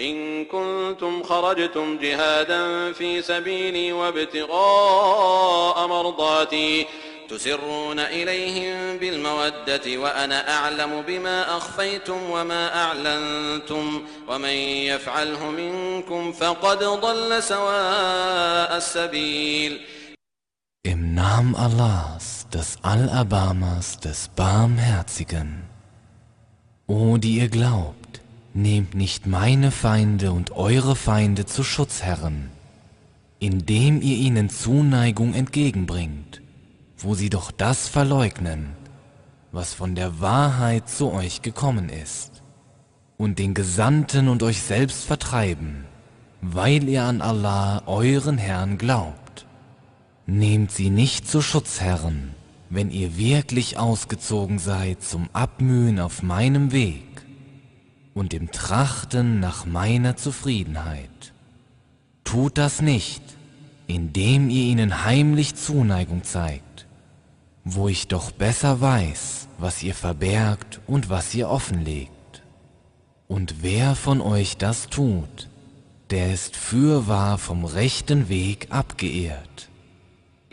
إن كنتم خرجتم جهادا في سبيلي وابتغاء مرضاتي تسرون إليهم بالمودة وأنا أعلم بما أخفيتم وما أعلنتم ومن يفعله منكم فقد ضل سواء السبيل Im Namen Allahs, des Allerbarmers, des Barmherzigen. O die ihr glaubt, nehmt nicht meine Feinde und eure Feinde zu Schutzherren, indem ihr ihnen Zuneigung entgegenbringt, wo sie doch das verleugnen, was von der Wahrheit zu euch gekommen ist, und den Gesandten und euch selbst vertreiben, weil ihr an Allah, euren Herrn, glaubt. Nehmt sie nicht zu Schutzherren, wenn ihr wirklich ausgezogen seid zum Abmühen auf meinem Weg und im Trachten nach meiner Zufriedenheit. Tut das nicht, indem ihr ihnen heimlich Zuneigung zeigt, wo ich doch besser weiß, was ihr verbergt und was ihr offenlegt. Und wer von euch das tut, der ist fürwahr vom rechten Weg abgeehrt.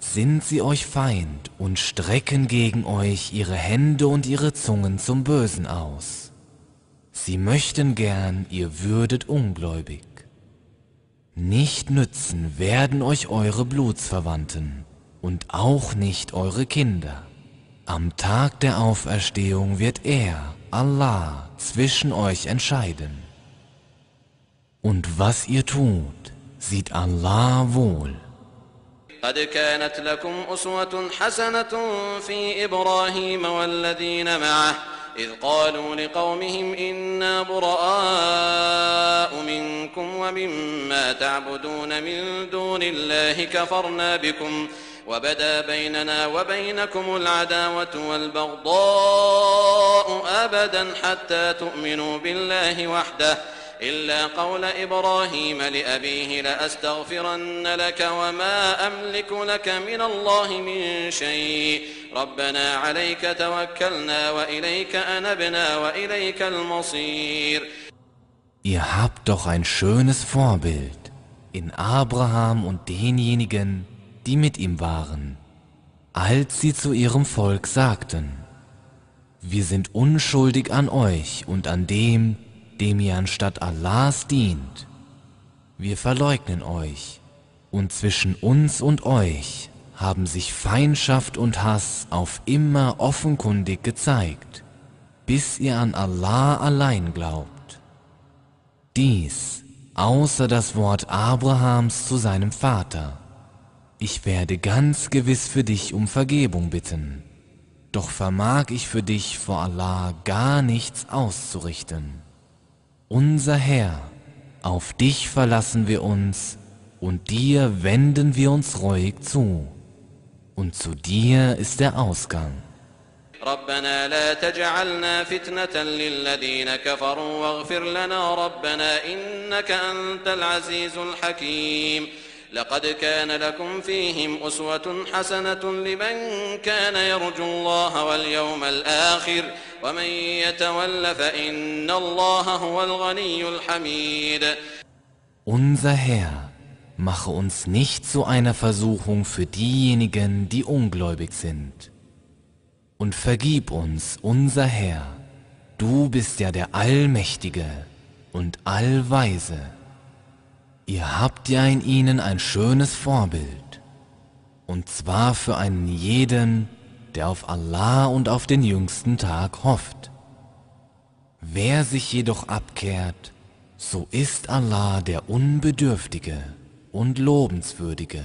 sind sie euch Feind und strecken gegen euch ihre Hände und ihre Zungen zum Bösen aus. Sie möchten gern, ihr würdet ungläubig. Nicht nützen werden euch eure Blutsverwandten und auch nicht eure Kinder. Am Tag der Auferstehung wird er, Allah, zwischen euch entscheiden. Und was ihr tut, sieht Allah wohl. قد كانت لكم أسوة حسنة في إبراهيم والذين معه إذ قالوا لقومهم إنا براء منكم ومما تعبدون من دون الله كفرنا بكم وبدا بيننا وبينكم العداوة والبغضاء أبدا حتى تؤمنوا بالله وحده. إلا قول إبراهيم لأبيه لأستغفرن لك وما أملك لك من الله من شيء ربنا عليك توكلنا وإليك أنبنا وإليك المصير Ihr habt doch ein schönes Vorbild in Abraham und denjenigen, die mit ihm waren, als sie zu ihrem Volk sagten, wir sind unschuldig an euch und an dem, dem ihr anstatt Allahs dient. Wir verleugnen euch, und zwischen uns und euch haben sich Feindschaft und Hass auf immer offenkundig gezeigt, bis ihr an Allah allein glaubt. Dies, außer das Wort Abrahams zu seinem Vater. Ich werde ganz gewiss für dich um Vergebung bitten, doch vermag ich für dich vor Allah gar nichts auszurichten. Unser Herr, auf dich verlassen wir uns und dir wenden wir uns reuig zu. Und zu dir ist der Ausgang. ربنا لا تجعلنا فتنة للذين كفروا واغفر لنا ربنا إنك أنت العزيز الحكيم لقد كان لكم فيهم أسوة حسنة لمن كان يرجو الله واليوم الآخر ومن يتول فإن الله هو الغني الحميد Unser Herr, mache uns nicht zu einer Versuchung für diejenigen, die ungläubig sind. Und vergib uns, unser Herr, du bist ja der Allmächtige und Allweise. Ihr habt ja in ihnen ein schönes Vorbild, und zwar für einen jeden, der auf Allah und auf den jüngsten Tag hofft. Wer sich jedoch abkehrt, so ist Allah der Unbedürftige und Lobenswürdige.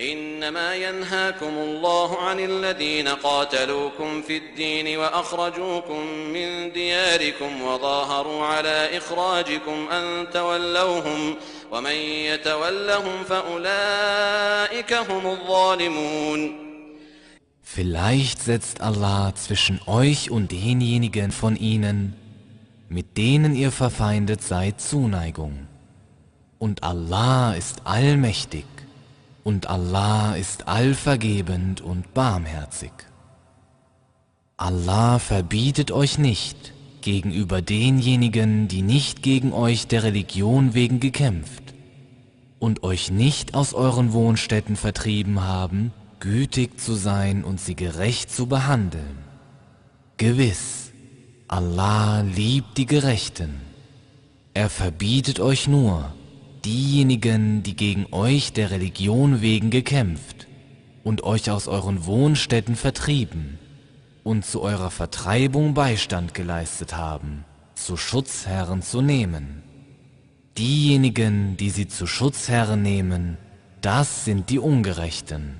إنما ينهاكم الله عن الذين قاتلوكم في الدين وأخرجوكم من دياركم وظاهروا على إخراجكم أن تولوهم ومن يتولهم فأولئك هم الظالمون Vielleicht setzt Allah zwischen euch und denjenigen von ihnen, mit denen ihr verfeindet seid, Zuneigung. Und Allah ist allmächtig und Allah ist allvergebend und barmherzig. Allah verbietet euch nicht gegenüber denjenigen, die nicht gegen euch der Religion wegen gekämpft und euch nicht aus euren Wohnstätten vertrieben haben, gütig zu sein und sie gerecht zu behandeln. Gewiss, Allah liebt die Gerechten. Er verbietet euch nur, diejenigen, die gegen euch der Religion wegen gekämpft und euch aus euren Wohnstätten vertrieben und zu eurer Vertreibung Beistand geleistet haben, zu Schutzherren zu nehmen. Diejenigen, die sie zu Schutzherren nehmen, das sind die Ungerechten.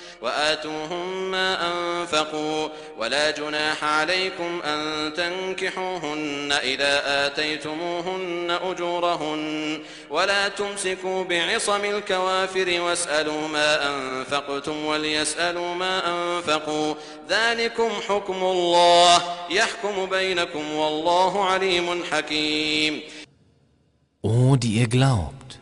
وآتوهم ما أنفقوا ولا جناح عليكم أن تنكحوهن إذا آتيتموهن أجورهن ولا تمسكوا بعصم الكوافر واسألوا ما أنفقتم وليسألوا ما أنفقوا ذلكم حكم الله يحكم بينكم والله عليم حكيم. O, die ihr glaubt,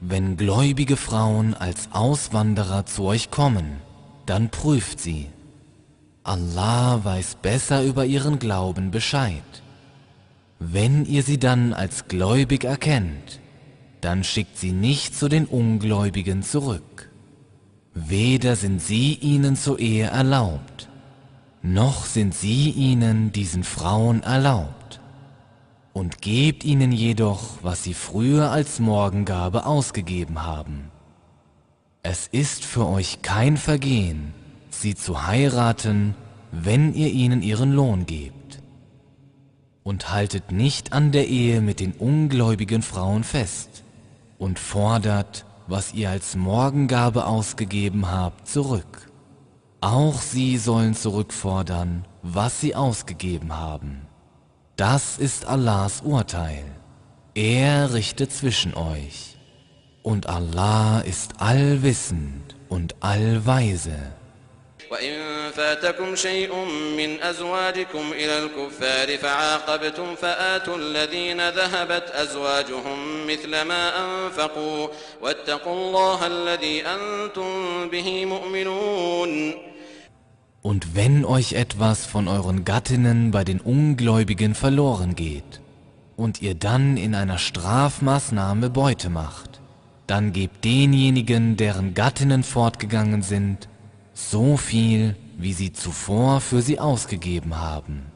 wenn gläubige Frauen als Auswanderer zu euch kommen, dann prüft sie. Allah weiß besser über ihren Glauben Bescheid. Wenn ihr sie dann als gläubig erkennt, dann schickt sie nicht zu den Ungläubigen zurück. Weder sind sie ihnen zur Ehe erlaubt, noch sind sie ihnen diesen Frauen erlaubt. Und gebt ihnen jedoch, was sie früher als Morgengabe ausgegeben haben. Es ist für euch kein Vergehen, sie zu heiraten, wenn ihr ihnen ihren Lohn gebt. Und haltet nicht an der Ehe mit den ungläubigen Frauen fest und fordert, was ihr als Morgengabe ausgegeben habt, zurück. Auch sie sollen zurückfordern, was sie ausgegeben haben. Das ist Allahs Urteil. Er richtet zwischen euch. Und Allah ist allwissend und allweise. وإن فاتكم شيء من أزواجكم إلى الكفار فعاقبتم فآتوا الذين ذهبت أزواجهم مثل ما أنفقوا واتقوا الله الذي أنتم به مؤمنون Und wenn euch etwas von euren Gattinnen bei den Ungläubigen verloren geht und ihr dann in einer Strafmaßnahme Beute macht, dann gebt denjenigen, deren Gattinnen fortgegangen sind, so viel, wie sie zuvor für sie ausgegeben haben.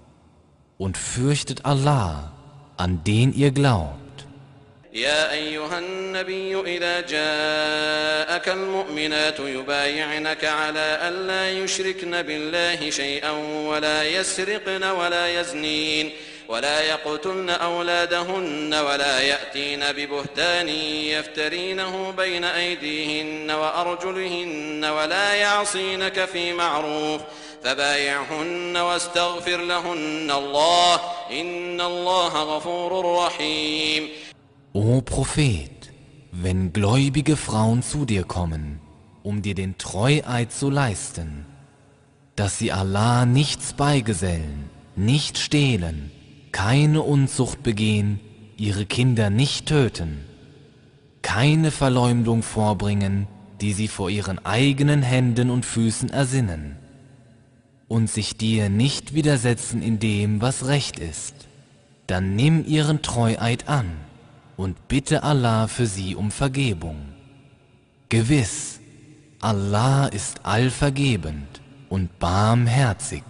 Und fürchtet Allah, an den ihr glaubt. يا أيها النبي إذا جاءك المؤمنات يبايعنك على ألا يشركن بالله شيئا ولا يسرقن ولا يزنين ولا يقتلن أولادهن ولا يأتين ببهتان يفترينه بين أيديهن وأرجلهن ولا يعصينك في معروف فبايعهن واستغفر لهن الله إن الله غفور رحيم O Prophet, wenn gläubige Frauen zu dir kommen, um dir den Treueid zu leisten, dass sie Allah nichts beigesellen, nicht stehlen, keine Unzucht begehen, ihre Kinder nicht töten, keine Verleumdung vorbringen, die sie vor ihren eigenen Händen und Füßen ersinnen, und sich dir nicht widersetzen in dem, was recht ist, dann nimm ihren Treueid an und bitte Allah für sie um Vergebung. Gewiss, Allah ist allvergebend und barmherzig.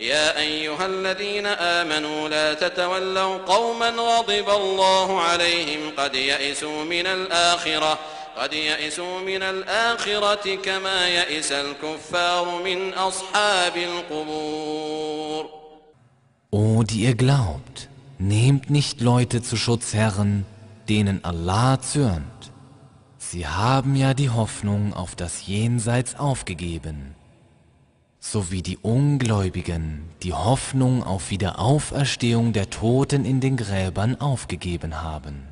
يا أيها الذين آمنوا لا تتولوا قوما غضب الله عليهم قد يئسوا من الآخرة قد يئسوا من الآخرة كما يئس الكفار من أصحاب القبور O die ihr glaubt, nehmt nicht Leute zu Schutzherren, denen Allah zürnt. Sie haben ja die Hoffnung auf das Jenseits aufgegeben, so wie die Ungläubigen die Hoffnung auf Wiederauferstehung der Toten in den Gräbern aufgegeben haben.